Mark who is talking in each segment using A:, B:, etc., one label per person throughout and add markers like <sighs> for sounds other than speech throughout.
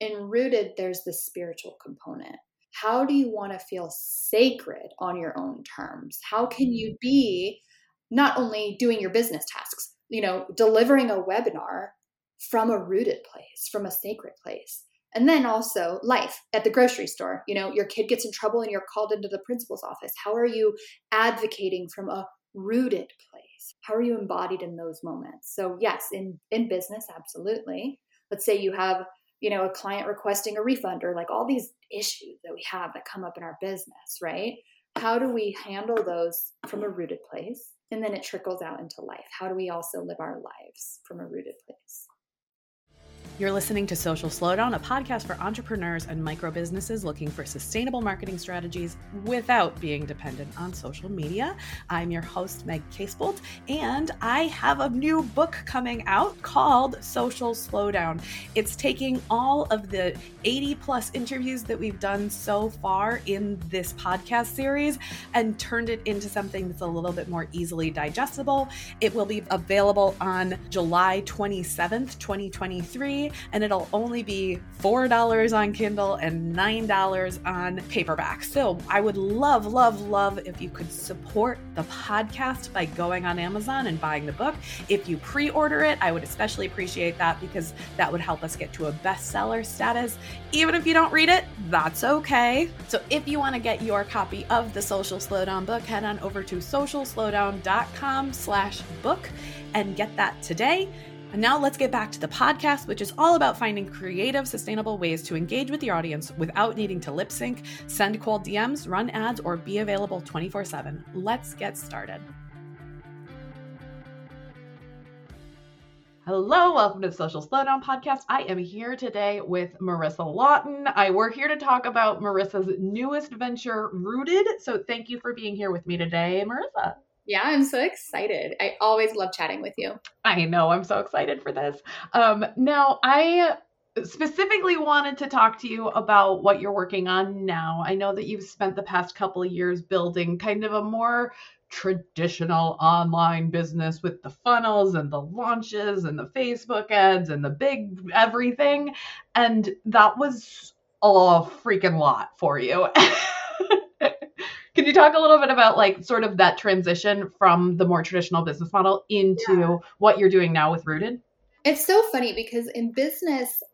A: in rooted, there's the spiritual component. How do you want to feel sacred on your own terms? How can you mm. be not only doing your business tasks, you know, delivering a webinar from a rooted place, from a sacred place? And then also life at the grocery store. You know, your kid gets in trouble and you're called into the principal's office. How are you advocating from a rooted place? How are you embodied in those moments? So yes, in in business, absolutely. Let's say you have, you know, a client requesting a refund or like all these issues that we have that come up in our business, right? How do we handle those from a rooted place? And then it trickles out into life. How do we also live our lives from a rooted place?
B: You're listening to Social Slowdown, a podcast for entrepreneurs and micro businesses looking for sustainable marketing strategies without being dependent on social media. I'm your host, Meg Casebolt, and I have a new book coming out called Social Slowdown. It's taking all of the 80 plus interviews that we've done so far in this podcast series and turned it into something that's a little bit more easily digestible. It will be available on July 27th, 2023 and it'll only be $4 on Kindle and $9 on paperback. So I would love, love, love if you could support the podcast by going on Amazon and buying the book. If you pre order it, I would especially appreciate that because that would help us get to a bestseller status. Even if you don't read it, that's okay. So if you want to get your copy of the Social Slowdown book, head on over to socialslowdown.com slash book and get that today. And now let's get back to the podcast, which is all about finding creative, sustainable ways to engage with your audience without needing to lip sync, send cold DMs, run ads, or be available 24 7. Let's get started. Hello, welcome to the Social Slowdown podcast. I am here today with Marissa Lawton. I we're here to talk about Marissa's newest venture, Rooted. So thank you for being here with me today, Marissa.
A: Yeah, I'm so excited. I always love chatting with you.
B: I know. I'm so excited for this. Um, now, I specifically wanted to talk to you about what you're working on now. I know that you've spent the past couple of years building kind of a more traditional online business with the funnels and the launches and the Facebook ads and the big everything. And that was a freaking lot for you. <laughs> Can you talk a little bit about like sort of that transition from the more traditional business model into yeah. what you're doing now with Rooted?
A: It's so funny because in business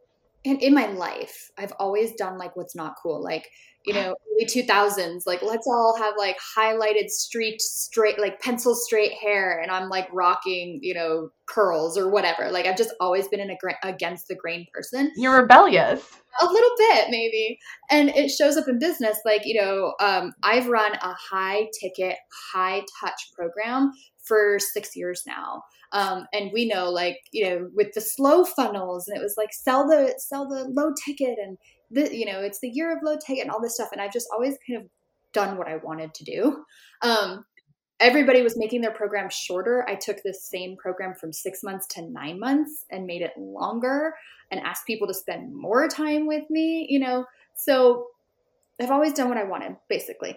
A: and in my life, I've always done like what's not cool. Like, you know, early 2000s, like let's all have like highlighted street straight, like pencil straight hair. And I'm like rocking, you know, curls or whatever. Like I've just always been an ag- against the grain person.
B: You're rebellious
A: a little bit maybe and it shows up in business like you know um, i've run a high ticket high touch program for six years now um, and we know like you know with the slow funnels and it was like sell the sell the low ticket and the you know it's the year of low tech and all this stuff and i've just always kind of done what i wanted to do um, everybody was making their program shorter. I took this same program from six months to nine months and made it longer and asked people to spend more time with me, you know. So I've always done what I wanted, basically.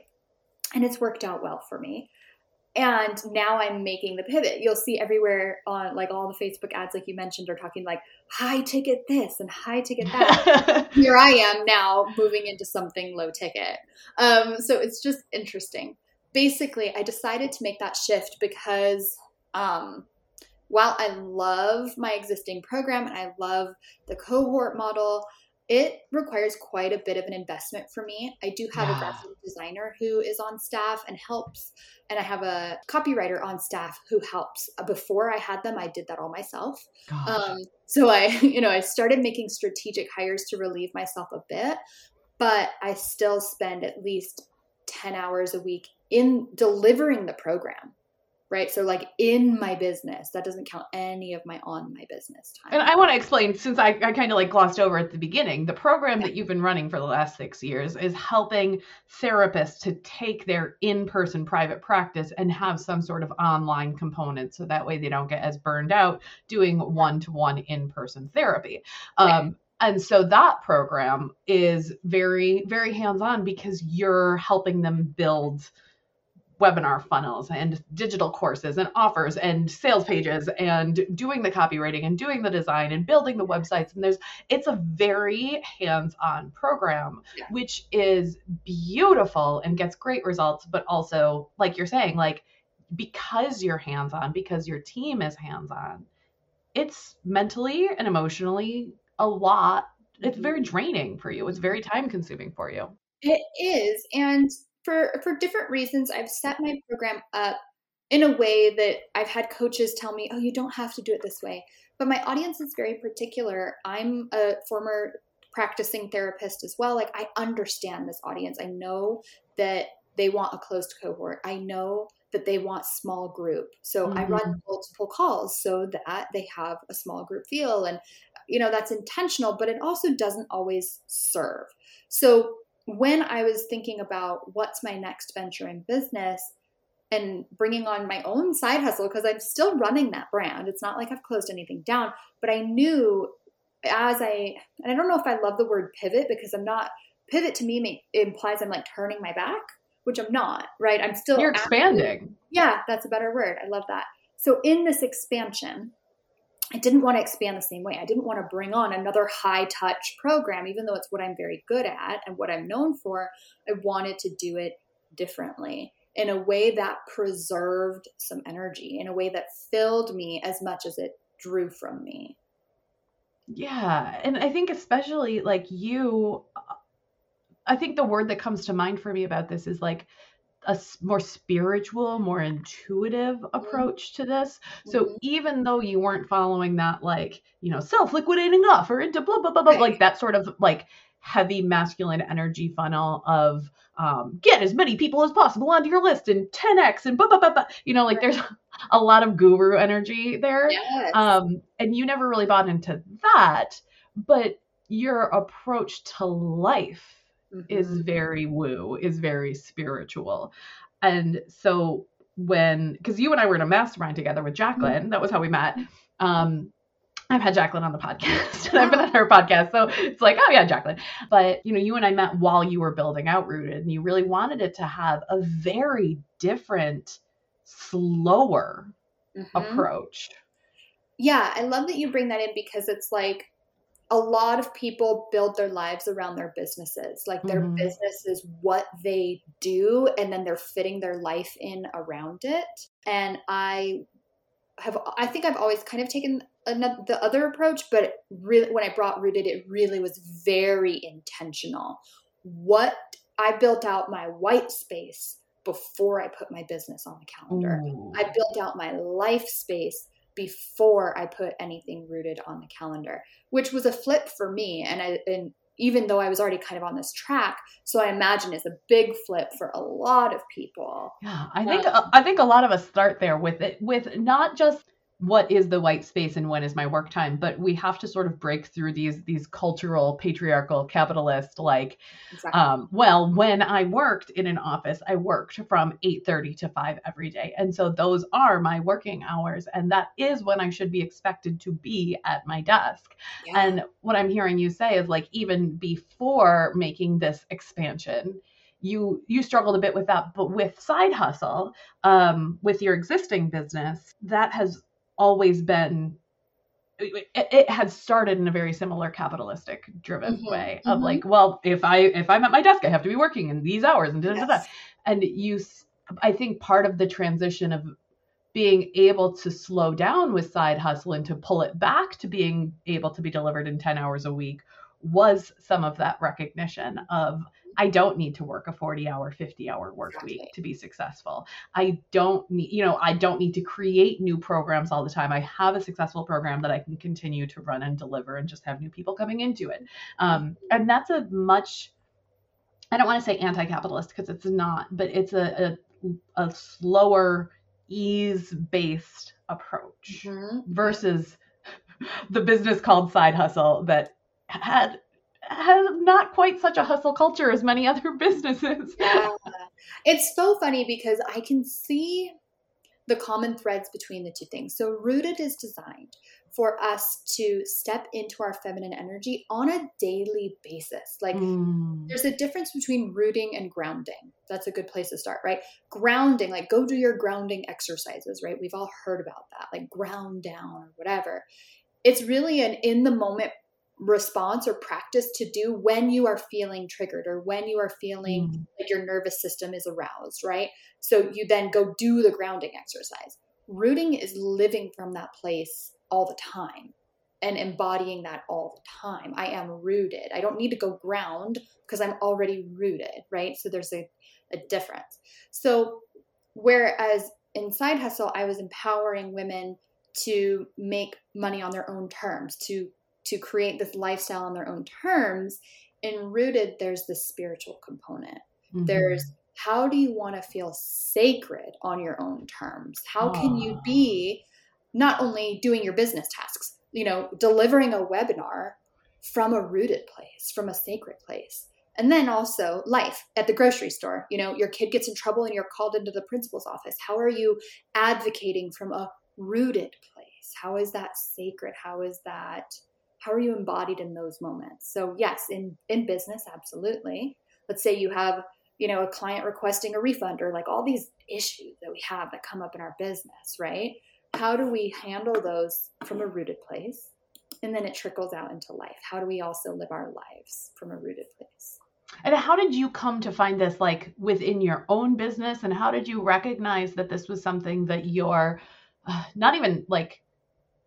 A: And it's worked out well for me. And now I'm making the pivot. You'll see everywhere on like all the Facebook ads, like you mentioned, are talking like high ticket this and high ticket that. <laughs> Here I am now moving into something low ticket. Um, so it's just interesting basically, I decided to make that shift because um, while I love my existing program and I love the cohort model, it requires quite a bit of an investment for me. I do have yeah. a graphic designer who is on staff and helps, and I have a copywriter on staff who helps. Before I had them, I did that all myself. Um, so I, <laughs> you know, I started making strategic hires to relieve myself a bit, but I still spend at least 10 hours a week in delivering the program right so like in my business that doesn't count any of my on my business time
B: and i want to explain since i, I kind of like glossed over at the beginning the program yeah. that you've been running for the last six years is helping therapists to take their in-person private practice and have some sort of online component so that way they don't get as burned out doing one-to-one in-person therapy right. um, and so that program is very very hands-on because you're helping them build webinar funnels and digital courses and offers and sales pages and doing the copywriting and doing the design and building the websites. And there's it's a very hands-on program yeah. which is beautiful and gets great results but also like you're saying like because you're hands-on because your team is hands-on it's mentally and emotionally a lot. It's very mm-hmm. draining for you. It's very time consuming for you.
A: It is. And for for different reasons i've set my program up in a way that i've had coaches tell me oh you don't have to do it this way. But my audience is very particular. I'm a former practicing therapist as well. Like i understand this audience. I know that they want a closed cohort. I know that they want small group. So mm-hmm. i run multiple calls so that they have a small group feel. And you know that's intentional but it also doesn't always serve. So when I was thinking about what's my next venture in business and bringing on my own side hustle, because I'm still running that brand, it's not like I've closed anything down, but I knew as I, and I don't know if I love the word pivot because I'm not, pivot to me implies I'm like turning my back, which I'm not, right? I'm still,
B: you're expanding.
A: Yeah, that's a better word. I love that. So in this expansion, I didn't want to expand the same way. I didn't want to bring on another high touch program, even though it's what I'm very good at and what I'm known for. I wanted to do it differently in a way that preserved some energy, in a way that filled me as much as it drew from me.
B: Yeah. And I think, especially like you, I think the word that comes to mind for me about this is like a more spiritual, more intuitive mm-hmm. approach to this. So mm-hmm. even though you weren't following that, like, you know, self liquidating offer into blah, blah, blah, blah, like that sort of like heavy masculine energy funnel of um, get as many people as possible onto your list and 10x and blah, blah, blah, blah. You know, like there's <laughs> a lot of guru energy there. Yes. Um, and you never really bought into that. But your approach to life mm-hmm. is very woo, is very spiritual. And so when because you and I were in a mastermind together with Jacqueline, mm-hmm. that was how we met. Um, I've had Jacqueline on the podcast and <laughs> I've been on her podcast. So it's like, oh yeah, Jacqueline. But you know, you and I met while you were building out Rooted and you really wanted it to have a very different, slower mm-hmm. approach.
A: Yeah, I love that you bring that in because it's like a lot of people build their lives around their businesses. Like their mm-hmm. business is what they do, and then they're fitting their life in around it. And I have, I think I've always kind of taken another, the other approach, but really, when I brought Rooted, it really was very intentional. What I built out my white space before I put my business on the calendar. Ooh. I built out my life space before I put anything rooted on the calendar, which was a flip for me. And I, and even though I was already kind of on this track, so I imagine it's a big flip for a lot of people.
B: Yeah, I think um, I think a lot of us start there with it, with not just what is the white space and when is my work time but we have to sort of break through these these cultural patriarchal capitalist like exactly. um, well when i worked in an office i worked from 8.30 to 5 every day and so those are my working hours and that is when i should be expected to be at my desk yeah. and what i'm hearing you say is like even before making this expansion you you struggled a bit with that but with side hustle um, with your existing business that has always been it, it had started in a very similar capitalistic driven mm-hmm, way of mm-hmm. like well if i if i'm at my desk i have to be working in these hours and da, da, da. and you i think part of the transition of being able to slow down with side hustle and to pull it back to being able to be delivered in 10 hours a week was some of that recognition of I don't need to work a 40 hour, 50 hour work week to be successful. I don't need, you know, I don't need to create new programs all the time. I have a successful program that I can continue to run and deliver and just have new people coming into it. Um, and that's a much, I don't want to say anti capitalist because it's not, but it's a, a, a slower, ease based approach mm-hmm. versus <laughs> the business called side hustle that had has not quite such a hustle culture as many other <laughs> businesses.
A: yeah. It's so funny because I can see the common threads between the two things. So, Rooted is designed for us to step into our feminine energy on a daily basis. Like
B: Mm.
A: there's a difference between rooting and grounding. That's a good place to start, right? Grounding, like go do your grounding exercises, right? We've all heard about that, like ground down or whatever. It's really an in the moment response or practice to do when you are feeling triggered or when you are feeling
B: Mm.
A: like your nervous system is aroused, right? So you then go do the grounding exercise. Rooting is living from that place all the time and embodying that all the time. I am rooted. I don't need to go ground because I'm already rooted, right? So there's a, a difference. So whereas in side hustle, I was empowering women to make money on their own terms, to to create this lifestyle on their own terms. In rooted, there's the spiritual component.
B: Mhm.
A: There's how do you want to feel sacred on your own terms? How can you
B: Ah.
A: be not only doing your business tasks, you know, delivering a webinar from a rooted place, from a sacred place. And then also life at the grocery store. You know, your kid gets in trouble and you're called into the principal's office. How are you advocating from a rooted place? How is that sacred? How is that how are you embodied in those moments? So yes, in in business absolutely. Let's say you have, you know, a client requesting a refund or like all these issues that we have that come up in our business, right? How do we handle those from a rooted place? And then it trickles out into life. How do we also live our lives from a rooted place?
B: And how did you come to find this like within your own business and how did you recognize that this was something that your uh, not even like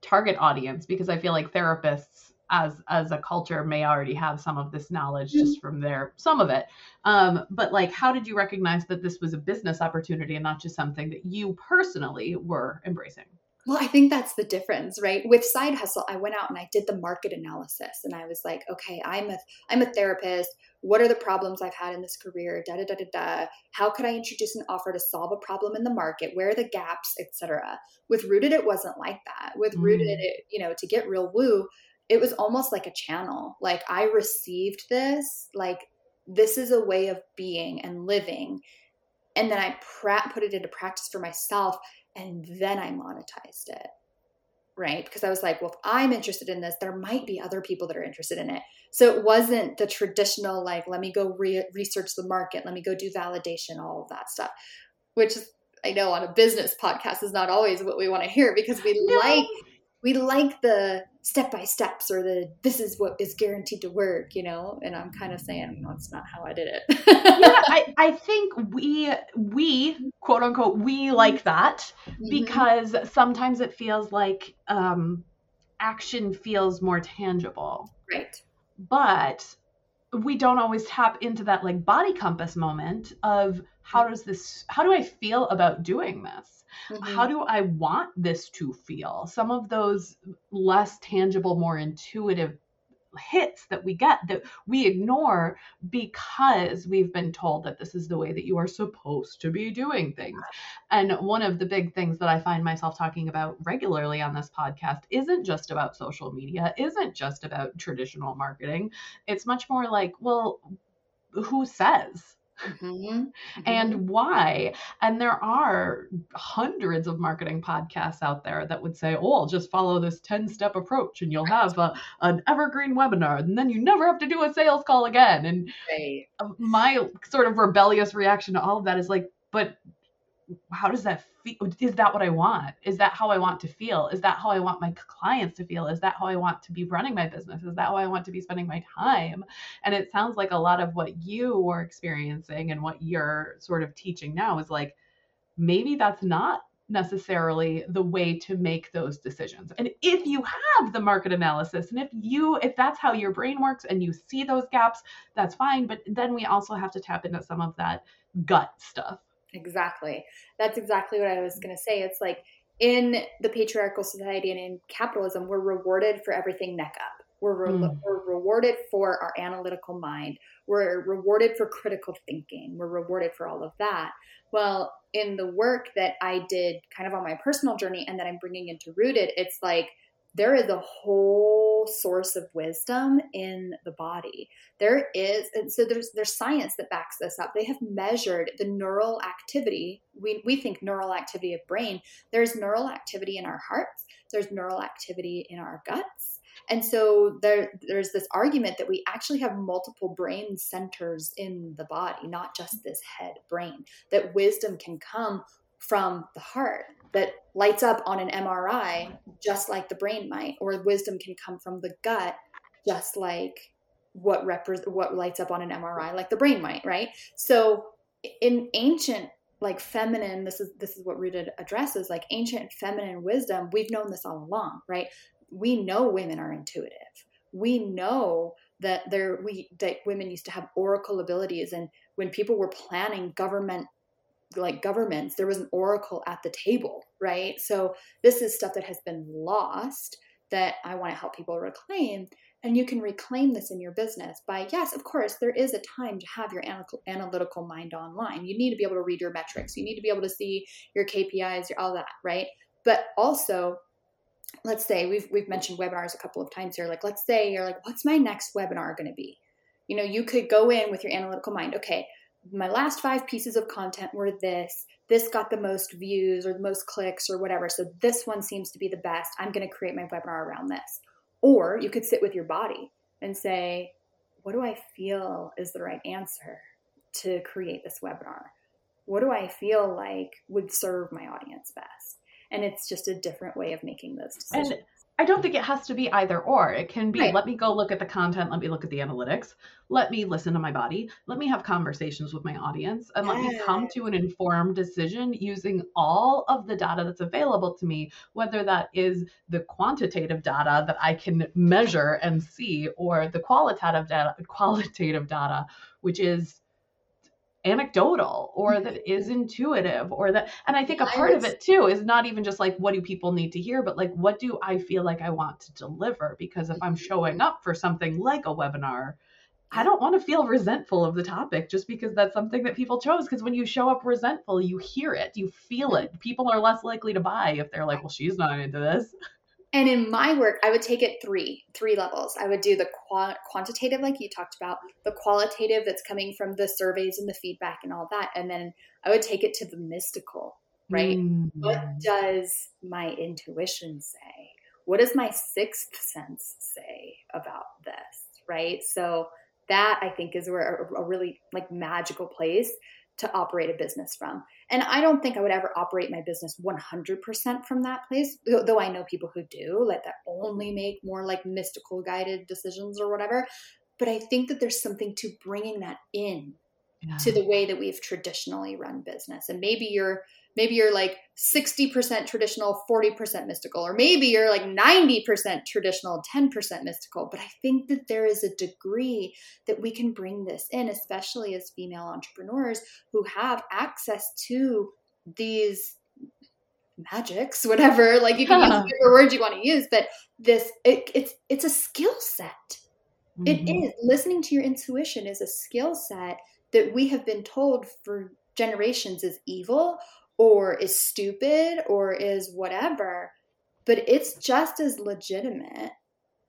B: target audience because I feel like therapists as as a culture may already have some of this knowledge just from their some of it. Um but like how did you recognize that this was a business opportunity and not just something that you personally were embracing
A: Well, I think that's the difference, right? With side hustle, I went out and I did the market analysis and I was like, okay, I'm a I'm a therapist. What are the problems I've had in this career? Da da da da da. How could I introduce an offer to solve a problem in the market? Where are the gaps, etc. With Rooted, it wasn't like that. With
B: Mm.
A: Rooted, it, you know, to get real woo, it was almost like a channel. Like I received this, like this is a way of being and living, and then I pra- put it into practice for myself and then I monetized it. Right. Because I was like, well, if I'm interested in this, there might be other people that are interested in it. So it wasn't the traditional, like, let me go re- research the market, let me go do validation, all of that stuff, which I know on a business podcast is not always what we want to hear because we
B: No.
A: like we like the step by steps or the this is what is guaranteed to work, you know. And I'm kind of saying, no, it's not how I did it.
B: yeah <laughs> I, I think we we quote unquote we like that
A: Mhm.
B: because sometimes it feels like um action feels more tangible
A: right.
B: but we don't always tap into that like body compass moment of how does this how do i feel about doing this
A: Mhm.
B: how do i want this to feel some of those less tangible more intuitive hits that we get that we ignore because we've been told that this is the way that you are supposed to be doing things. And one of the big things that I find myself talking about regularly on this podcast isn't just about social media, isn't just about traditional marketing. It's much more like, well, who says?
A: Mhm.
B: and why. And there are hundreds of marketing podcasts out there that would say, oh, just follow this 10 step approach and you'll have a, an evergreen webinar and then you never have to do a sales call again. And
A: right.
B: my sort of rebellious reaction to all of that is like, but how does that feel? Is that what I want? Is that how I want to feel? Is that how I want my clients to feel? Is that how I want to be running my business? Is that how I want to be spending my time? And it sounds like a lot of what you were experiencing and what you're sort of teaching now is like, maybe that's not necessarily the way to make those decisions. And if you have the market analysis and if you if that's how your brain works and you see those gaps, that's fine, but then we also have to tap into some of that gut stuff.
A: Exactly. That's exactly what I was going to say. It's like in the patriarchal society and in capitalism, we're rewarded for everything neck up. We're, re-
B: Mm.
A: we're rewarded for our analytical mind. We're rewarded for critical thinking. We're rewarded for all of that. Well, in the work that I did kind of on my personal journey and that I'm bringing into Rooted, it's like there is a whole source of wisdom in the body. There is, and so there's there's science that backs this up. They have measured the neural activity. We we think neural activity of brain. There's neural activity in our hearts. There's neural activity in our guts. And so there, there's this argument that we actually have multiple brain centers in the body, not just this head brain, that wisdom can come from the heart that lights up on an MRI just like the brain might, or wisdom can come from the gut just like what repre- what lights up on an MRI like the brain might, right? So in ancient like feminine this is this is what Rooted addresses like ancient feminine wisdom we've known this all along right we know women are intuitive we know that there we that women used to have oracle abilities and when people were planning government like governments there was an oracle at the table right? So this is stuff that has been lost that i want to help people reclaim and you can reclaim this in your business by yes of course there is a time to have your analytical mind online. You need to be able to read your metrics. You need to be able to see your kpis your all that right? But also let's say we've we've mentioned webinars a couple of times here like let's say you're like what's my next webinar going to be? You know you could go in with your analytical mind. Okay my last five pieces of content were this. This got the most views or the most clicks or whatever. So this one seems to be the best. I'm going to create my webinar around this. Or you could sit with your body and say what do i feel is the right answer to create this webinar? What do i feel like would serve my audience best? And it's just a different way of making those decisions.
B: and I don't think it has to be either or. It can be right. let me go look at the content, let me look at the analytics, let me listen to my body, let me have conversations with my audience, and let me come to an informed decision using all of the data that's available to me, whether that is the quantitative data that I can measure and see, or the qualitative data, qualitative data, which is anecdotal or that is intuitive or that and i think a part of it too is not even just like what do people need to hear but like what do i feel like i want to deliver? Because if i'm showing up for something like a webinar i don't want to feel resentful of the topic just because that's something that people chose because when you show up resentful you hear it you feel it. People are less likely to buy if they're like well she's not into this
A: And in my work, I would take it three, three levels. I would do the quantitative, like you talked about, the qualitative that's coming from the surveys and the feedback and all that. And then I would take it to the mystical, right? Mm. What does my intuition say? What does my sixth sense say about this, right? So that I think is where a, a really like magical place to operate a business from. And I don't think I would ever operate my business 100% from that place, though I know people who do, like that only make more like mystical guided decisions or whatever. But I think that there's something to bringing that in yeah. to the way that we've traditionally run business. And maybe you're maybe you're like 60% traditional 40% mystical or maybe you're like 90% traditional 10% mystical but i think that there is a degree that we can bring this in especially as female entrepreneurs who have access to these magics whatever like you can yeah. use <laughs> whatever words you want to use but this it, it's it's a skill set mm-hmm. it is listening to your intuition is a skill set that we have been told for generations is evil or is stupid or is whatever, but it's just as legitimate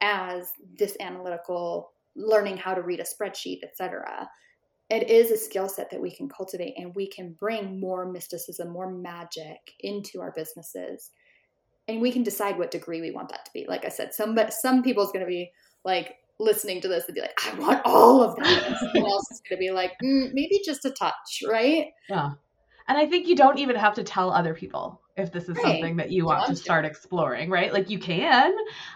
A: as this analytical learning how to read a spreadsheet, etc. It is a skill set that we can cultivate and we can bring more mysticism, more magic into our businesses. And we can decide what degree we want that to be. Like I said, some some people's going to be like listening to this and be like, I want all of that. <laughs> And someone else is to be like, mm, maybe just a touch, right?
B: Yeah. And I think you don't even have to tell other people if this is right. something that you want to start exploring, right? Like you can.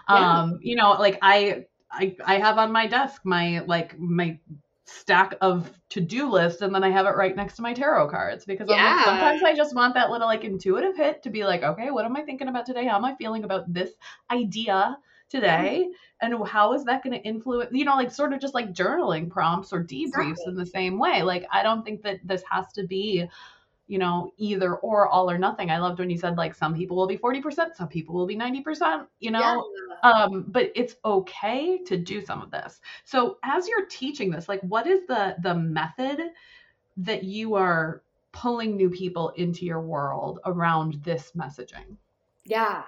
B: Yeah. Um, you know, like I I I have on my desk my like my stack of to-do list and then I have it right next to my tarot cards because yeah. like, sometimes I just want that little like intuitive hit to be like, okay, what am I thinking about today? How am I feeling about this idea today? And how is that going to influence, you know, like sort of just like journaling prompts or debriefs exactly. in the same way. Like I don't think that this has to be you know, either or all or nothing. I loved when you said like some people will be 40%, some people will be 90%, you know. Yeah. Um, but it's okay to do some of this. So as you're teaching this, like what is the the method that you are pulling new people into your world around this messaging?
A: Yeah.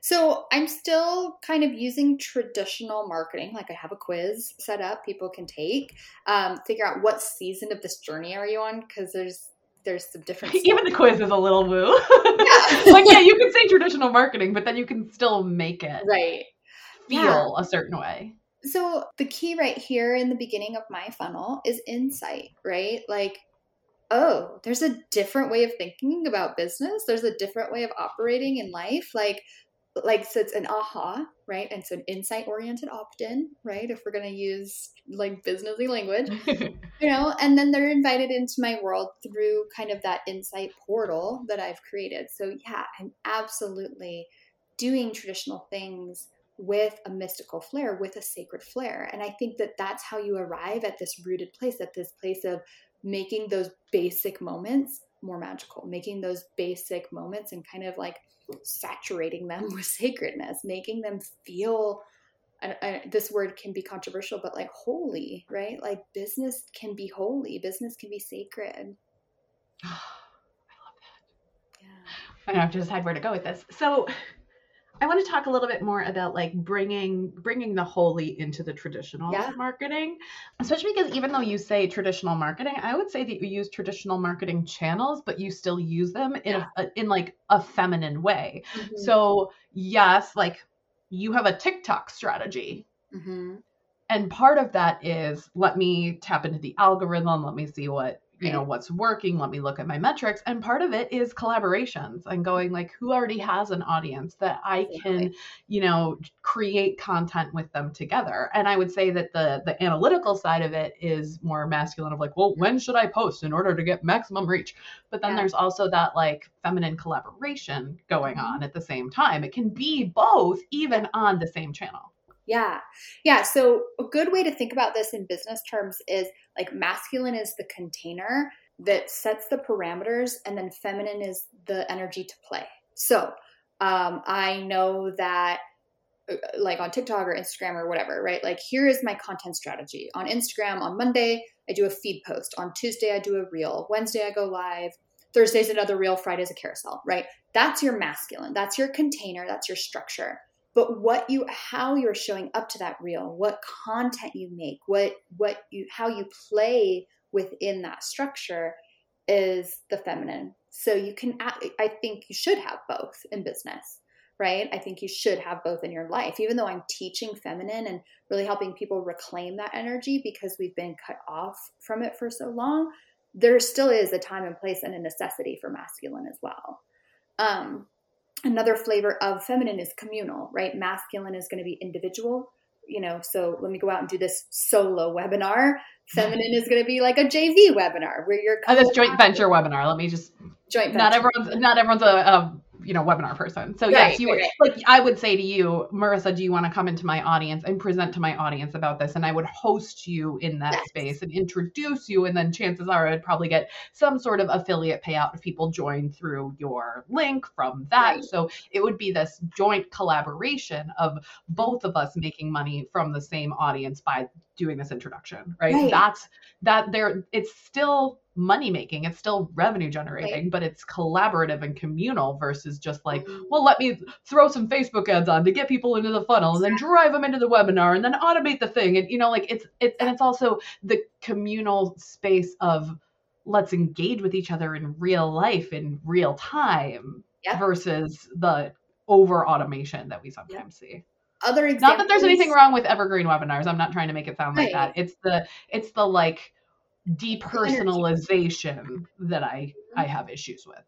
A: So I'm still kind of using traditional marketing. Like I have a quiz set up people can take, um, figure out what season of this journey are you on because there's there's some different.
B: Stuff. <laughs> Even the quiz is a little woo. <laughs> Yeah. like yeah, you can say traditional marketing, but then you can still make it
A: right
B: feel yeah. a certain way.
A: So the key right here in the beginning of my funnel is insight, right? Like oh, there's a different way of thinking about business. There's a different way of operating in life. Like like so it's an aha right? And so an insight oriented opt-in right? If we're going to use like businessy language <laughs> you know? And then they're invited into my world through kind of that insight portal that i've created. So yeah i'm absolutely doing traditional things with a mystical flair with a sacred flair. And i think that that's how you arrive at this rooted place at this place of making those basic moments more magical making those basic moments and kind of like saturating them <laughs> with sacredness, making them feel. I, I, this word can be controversial, but like holy, right? Like business can be holy, business can be sacred. <sighs>
B: I love that. Yeah. I have to decide where to go with this. So, I want to talk a little bit more about like bringing bringing the holy into the traditional yeah. marketing, especially because even though you say traditional marketing, I would say that you use traditional marketing channels, but you still use them in yeah. a, in like a feminine way. Mm-hmm. So yes, like you have a TikTok strategy. Mm-hmm. And part of that is let me tap into the algorithm, let me see what you know what's working let me look at my metrics and part of it is collaborations and going like who already has an audience that i can you know create content with them together. And i would say that the the analytical side of it is more masculine of like well when should i post in order to get maximum reach? But then yeah. there's also that like feminine collaboration going mm-hmm. on at the same time. It can be both even on the same channel
A: yeah. Yeah. So, a good way to think about this in business terms is like masculine is the container that sets the parameters, and then feminine is the energy to play. So, um, I know that uh, like on TikTok or Instagram or whatever, right? Like, here is my content strategy. On Instagram, on Monday, I do a feed post. On Tuesday, I do a reel. Wednesday, I go live. Thursday's another reel. Friday's a carousel, right? That's your masculine. That's your container. That's your structure but what you how you're showing up to that reel what content you make what what you how you play within that structure is the feminine. So you can i think you should have both in business right? I think you should have both in your life even though i'm teaching feminine and really helping people reclaim that energy because we've been cut off from it for so long there still is a time and place and a necessity for masculine as well. Um, another flavor of feminine is communal, right? Masculine is going to be individual, you know, so let me go out and do this solo webinar. Feminine is going to be like a JV webinar where you're
B: oh, this joint venture webinar. Let me just joint venture. Not everyone's not everyone's a, a you know webinar person so right, yes you right, like i would say to you marissa do you want to come into my audience and present to my audience about this and i would host you in that yes. space and introduce you and then chances are i'd probably get some sort of affiliate payout if people join through your link from that right. so it would be this joint collaboration of both of us making money from the same audience by doing this introduction right, that's that there it's still money making it's still revenue generating right. but it's collaborative and communal versus just like mm-hmm. well let me throw some facebook ads on to get people into the funnel and then drive them into the webinar and then automate the thing. And you know like it's it's and it's also the communal space of let's engage with each other in real life in real time versus the over automation that we sometimes see
A: other examples.
B: not that there's anything wrong with evergreen webinars i'm not trying to make it sound right. like that it's the it's the like depersonalization that I I mm-hmm. have issues with.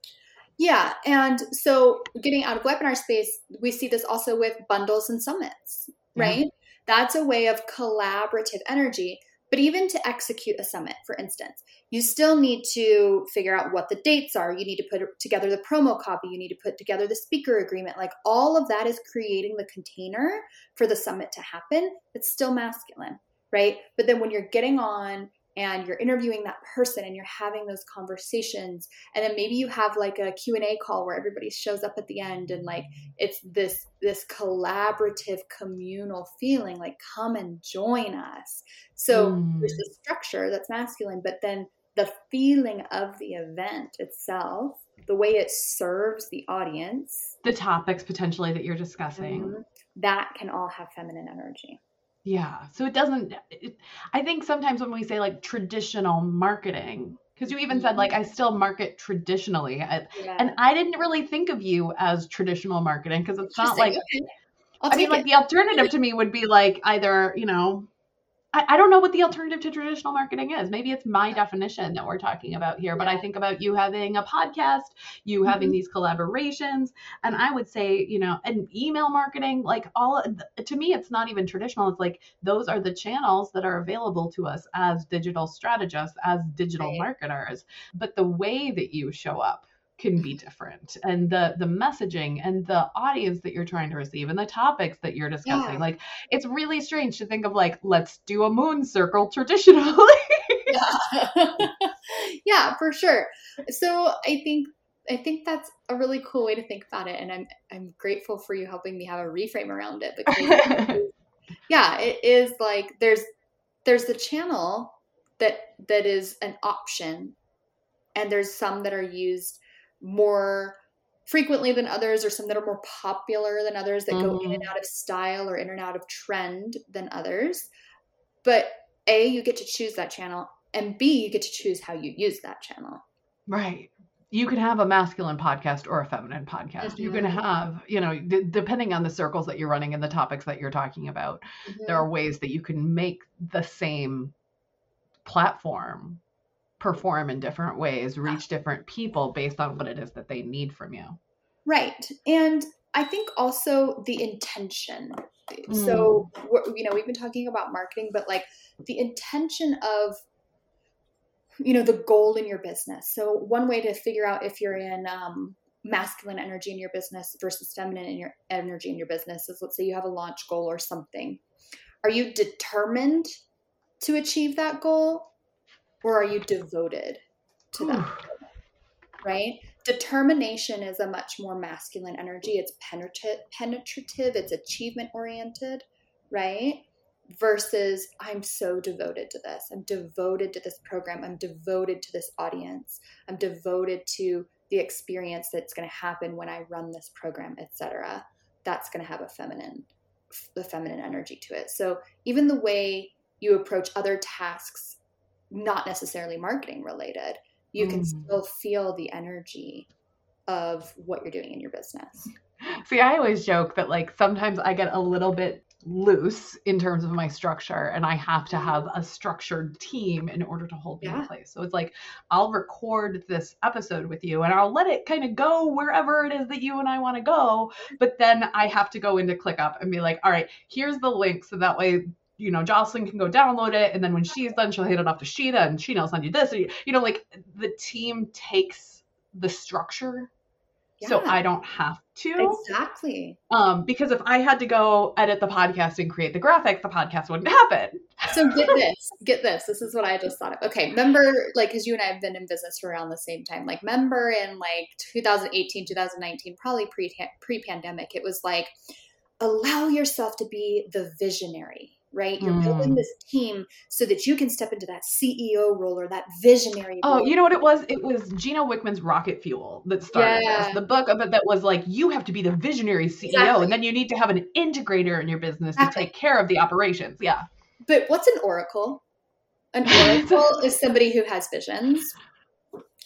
A: Yeah, and so getting out of webinar space, we see this also with bundles and summits, mm-hmm. right? That's a way of collaborative energy. But even to execute a summit, for instance, you still need to figure out what the dates are. You need to put together the promo copy. You need to put together the speaker agreement. Like all of that is creating the container for the summit to happen. It's still masculine, right? But then when you're getting on and you're interviewing that person and you're having those conversations and then maybe you have like a q&a call where everybody shows up at the end and like it's this this collaborative communal feeling like come and join us so mm. there's the structure that's masculine but then the feeling of the event itself the way it serves the audience
B: the topics potentially that you're discussing.
A: Mm-hmm. That can all have feminine energy.
B: Yeah. So it doesn't, it, I think sometimes when we say like traditional marketing, because you even said like
A: Mm-hmm.
B: I still market traditionally, I,
A: Yeah.
B: and I didn't really think of you as traditional marketing because it's not like
A: Okay. I'll
B: mean,
A: take
B: like the alternative to me would be like either, you know, I, I don't know what the alternative to traditional marketing is. Maybe it's my definition that we're talking about here, but I think about you having a podcast, you having
A: Mhm.
B: these collaborations, and I would say, you know, and email marketing, like all to me, it's not even traditional. It's like those are the channels that are available to us as digital strategists, as digital
A: Right.
B: marketers. But the way that you show up can be different and the the messaging and the audience that you're trying to receive and the topics that you're discussing
A: Yeah.
B: like it's really strange to think of like let's do a moon circle <laughs> traditionally
A: yeah. <laughs> yeah, for sure. So I think I think that's a really cool way to think about it, and I'm I'm grateful for you helping me have a reframe around it because <laughs> yeah, it is like there's there's the channel that that is an option, and there's some that are used more frequently than others, or some that are more popular than others that go in
B: Mhm.
A: and out of style or in and out of trend than others. But a, you get to choose that channel, and B, you get to choose how you use that channel.
B: right you can have a masculine podcast or a feminine podcast you can
A: Mhm.
B: have you know d- depending on the circles that you're running and the topics that you're talking about there are ways that you can make the same platform perform in different ways reach different people based on what it is that they need from you
A: Right. And I think also the intention. So, we're, you know, we've been talking about marketing, but like the intention of, you know, the goal in your business. So, one way to figure out if you're in um, masculine energy in your business versus feminine in your energy in your business is let's say you have a launch goal or something. Are you determined to achieve that goal or are you devoted to them? right? Determination is a much more masculine energy. It's penetrative, penetrative, it's achievement oriented, right? Versus I'm so devoted to this. I'm devoted to this program. I'm devoted to this audience. I'm devoted to the experience that's going to happen when I run this program, etc. That's going to have a feminine the feminine energy to it. So even the way you approach other tasks not necessarily marketing related, you can
B: Mhm.
A: still feel the energy of what you're doing in your business.
B: See, I always joke that like sometimes I get a little bit loose in terms of my structure and I have to have a structured team in order to hold me
A: Yeah.
B: in place. So it's like I'll record this episode with you and I'll let it kind of go wherever it is that you and I want to go, but then I have to go into ClickUp and be like, "All right, here's the link so that way you know, Jocelyn can go download it, and then when she's done, she'll hand it off to Sheena, and Sheena will send you this. And, you know, like the team takes the structure, so I don't have to.
A: Exactly.
B: Um, because if I had to go edit the podcast and create the graphics, the podcast wouldn't happen.
A: So get <laughs> this, get this. This is what I just thought of. Okay, remember, like, because you and I have been in business for around the same time. Like, remember in like 2018, 2019, probably pre pre pandemic, it was like, allow yourself to be the visionary. Right, you're building
B: Mm.
A: this team so that you can step into that CEO role or that visionary.
B: Oh,
A: role.
B: you know what it was? It was Gino Wickman's Rocket Fuel that started
A: Yeah.
B: this. The book of it that was like, you have to be the visionary CEO,
A: Exactly.
B: and then you need to have an integrator in your business
A: Exactly.
B: to take care of the operations. Yeah.
A: But what's an oracle? An <laughs> oracle is somebody who has visions.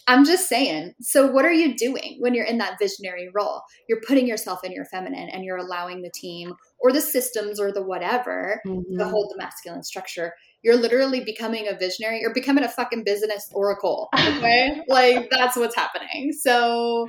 A: I'm just saying. So, what are you doing when you're in that visionary role? You're putting yourself in your feminine and you're allowing the team or the systems or the whatever to
B: Mhm.
A: hold the masculine structure. You're literally becoming a visionary. You're becoming a fucking business oracle. Okay. <laughs> like, that's what's happening. So,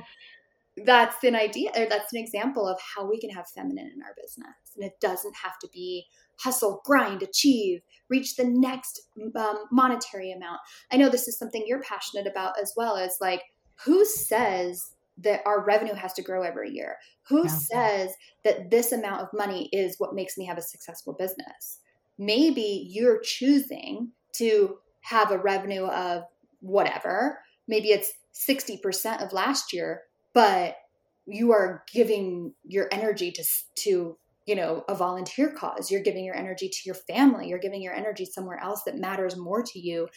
A: that's an idea or that's an example of how we can have feminine in our business. And it doesn't have to be hustle, grind, achieve, reach the next um, monetary amount. I know this is something you're passionate about as well as like, who says that our revenue has to grow every year? Who
B: Yeah.
A: says that this amount of money is what makes me have a successful business? Maybe you're choosing to have a revenue of whatever. Maybe it's 60% of last year, but you are giving your energy to to you know a volunteer cause you're giving your energy to your family you're giving your energy somewhere else that matters more to you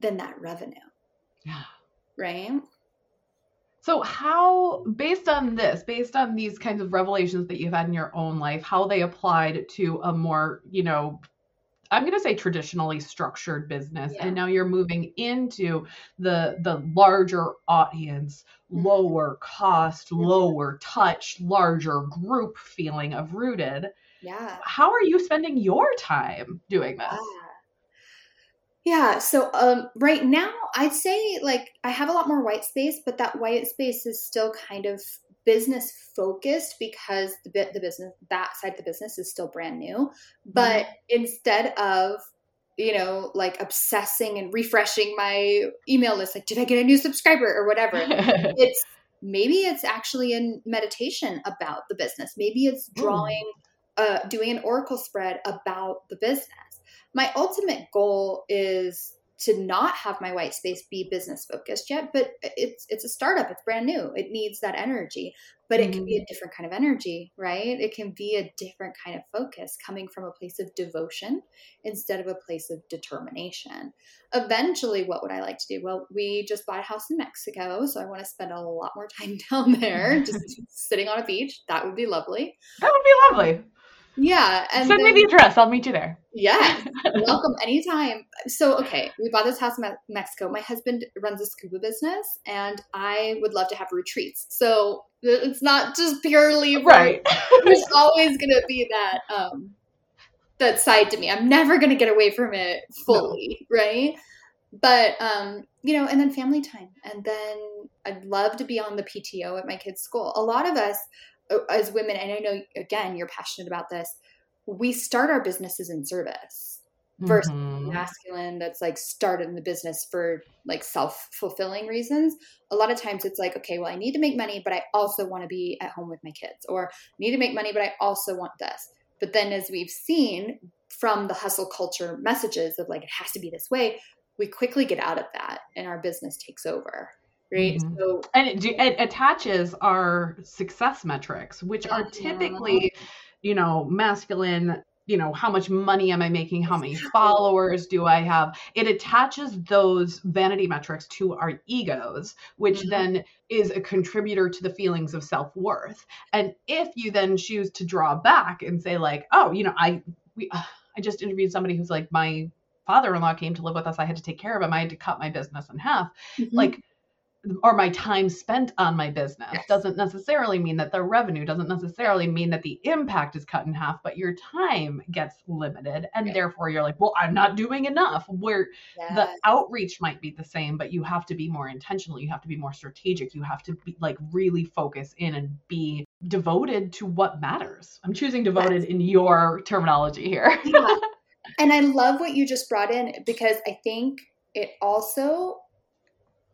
A: than that revenue
B: Yeah.
A: right
B: So, how, based on this, based on these kinds of revelations that you've had in your own life, how they applied to a more, you know, I'm going to say traditionally structured business, yeah. and now you're moving into the the larger audience. Lower cost, lower touch, larger group feeling of rooted.
A: Yeah.
B: How are you spending your time doing this?
A: Yeah. So um, right now, I'd say like I have a lot more white space, but that white space is still kind of business focused because the bit the business that side of the business is still brand new. But mm-hmm. instead of you know like obsessing and refreshing my email list, like did I get a new subscriber? or whatever, <laughs> it's maybe it's actually in meditation about the business. Maybe it's drawing, uh, doing an oracle spread about the business. My ultimate goal is to not have my white space be business focused yet but it's it's a startup it's brand new it needs that energy but it can be a mm-hmm. different kind of energy right? It can be a different kind of focus coming from a place of devotion instead of a place of determination. Eventually what would i like to do? Well we just bought a house in mexico so i want to spend a lot more time <laughs> down there just <laughs> sitting on a beach. That would be lovely.
B: That would be lovely
A: yeah.
B: And Send then, me the address. I'll meet you there.
A: Yeah. <laughs> Welcome anytime. So, okay, we bought this house in Mexico. My husband runs a scuba business, and I would love to have retreats. So it's not just purely
B: right. <laughs>
A: There's always going to be that um, that side to me. I'm never going to get away from it fully, no. right? But um, you know, and then family time, and then I'd love to be on the PTO at my kids' school. A lot of us as women, and I know again you're passionate about this, we start our businesses in service versus mm-hmm. masculine that's like started in the business for like self-fulfilling reasons. A lot of times it's like okay well i need to make money but i also want to be at home with my kids or need to make money but i also want this. But then as we've seen from the hustle culture messages of like it has to be this way we quickly get out of that and our business takes over right? Mm-hmm. So
B: and it, it, attaches our success metrics, which are typically, you know, masculine. You know, how much money am I making? How many followers do I have? It attaches those vanity metrics to our egos, which mm-hmm. then is a contributor to the feelings of self worth. And if you then choose to draw back and say, like, oh, you know, I, we, uh, I just interviewed somebody who's like, my father-in-law came to live with us. I had to take care of him. I had to cut my business in half. Mm-hmm. Like or my time spent on my business yes. doesn't necessarily mean that the revenue doesn't necessarily mean that the impact is cut in half but your time gets limited and therefore you're like well i'm not doing enough where yes. the outreach might be the same but you have to be more intentional you have to be more strategic you have to be like really focus in and be devoted to what matters i'm choosing devoted yes. in your terminology here yeah. <laughs>
A: and i love what you just brought in because i think it also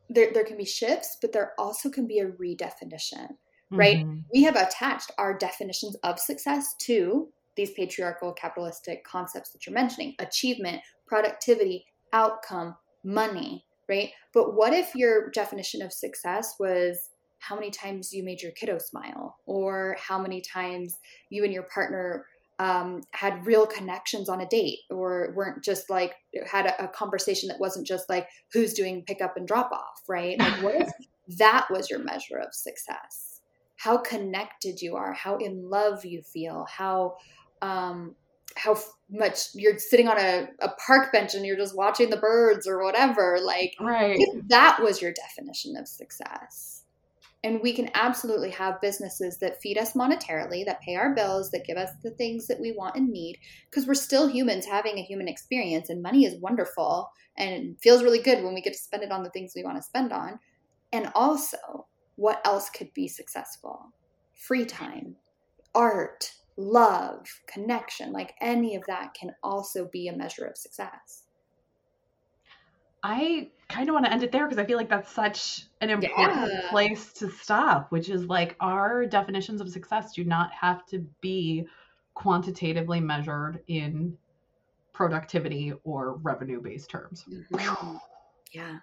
A: there, there can be shifts, but there also can be a redefinition, right? Mm-hmm. We have attached our definitions of success to these patriarchal capitalistic concepts that you're mentioning achievement, productivity, outcome, money, right? But what if your definition of success was how many times you made your kiddo smile, or how many times you and your partner um, had real connections on a date or weren't just like had a, a, conversation that wasn't just like who's doing pickup and drop off, right? Like, what if <laughs> that was your measure of success? How connected you are, how in love you feel, how um, how much you're sitting on a, a park bench and you're just watching the birds or whatever. Like,
B: right.
A: that was your definition of success and we can absolutely have businesses that feed us monetarily, that pay our bills, that give us the things that we want and need, because we're still humans having a human experience, and money is wonderful and feels really good when we get to spend it on the things we want to spend on. And also, what else could be successful? Free time, art, love, connection, like any of that can also be a measure of success.
B: I kind of want to end it there because I feel like that's such an important yeah. place to stop, which is like our definitions of success do not have to be quantitatively measured in productivity or revenue based terms.
A: Mm-hmm. Yeah.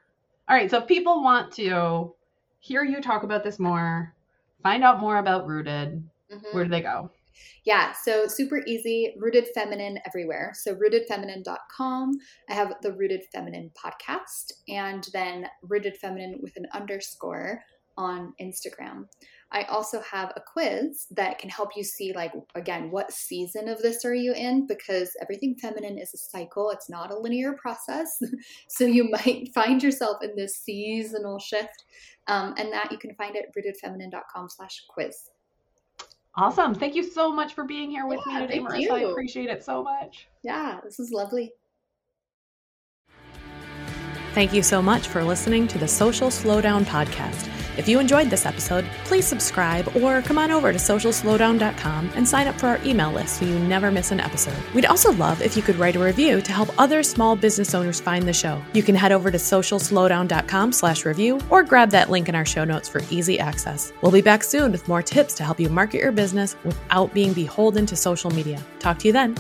B: All right. So if people want to hear you talk about this more, find out more about Rooted, mm-hmm. where do they go?
A: Yeah, so super easy, rooted feminine everywhere. So rootedfeminine.com. I have the Rooted Feminine podcast and then rooted feminine with an underscore on Instagram. I also have a quiz that can help you see, like, again, what season of this are you in? Because everything feminine is a cycle, it's not a linear process. <laughs> so you might find yourself in this seasonal shift. Um, and that you can find at rootedfeminine.com slash quiz.
B: Awesome. Thank you so much for being here with yeah, me today, Marissa. You. I appreciate it so much.
A: Yeah, this is lovely.
B: Thank you so much for listening to the Social Slowdown Podcast. If you enjoyed this episode, please subscribe or come on over to socialslowdown.com and sign up for our email list so you never miss an episode. We'd also love if you could write a review to help other small business owners find the show. You can head over to socialslowdown.com slash review or grab that link in our show notes for easy access. We'll be back soon with more tips to help you market your business without being beholden to social media. Talk to you then.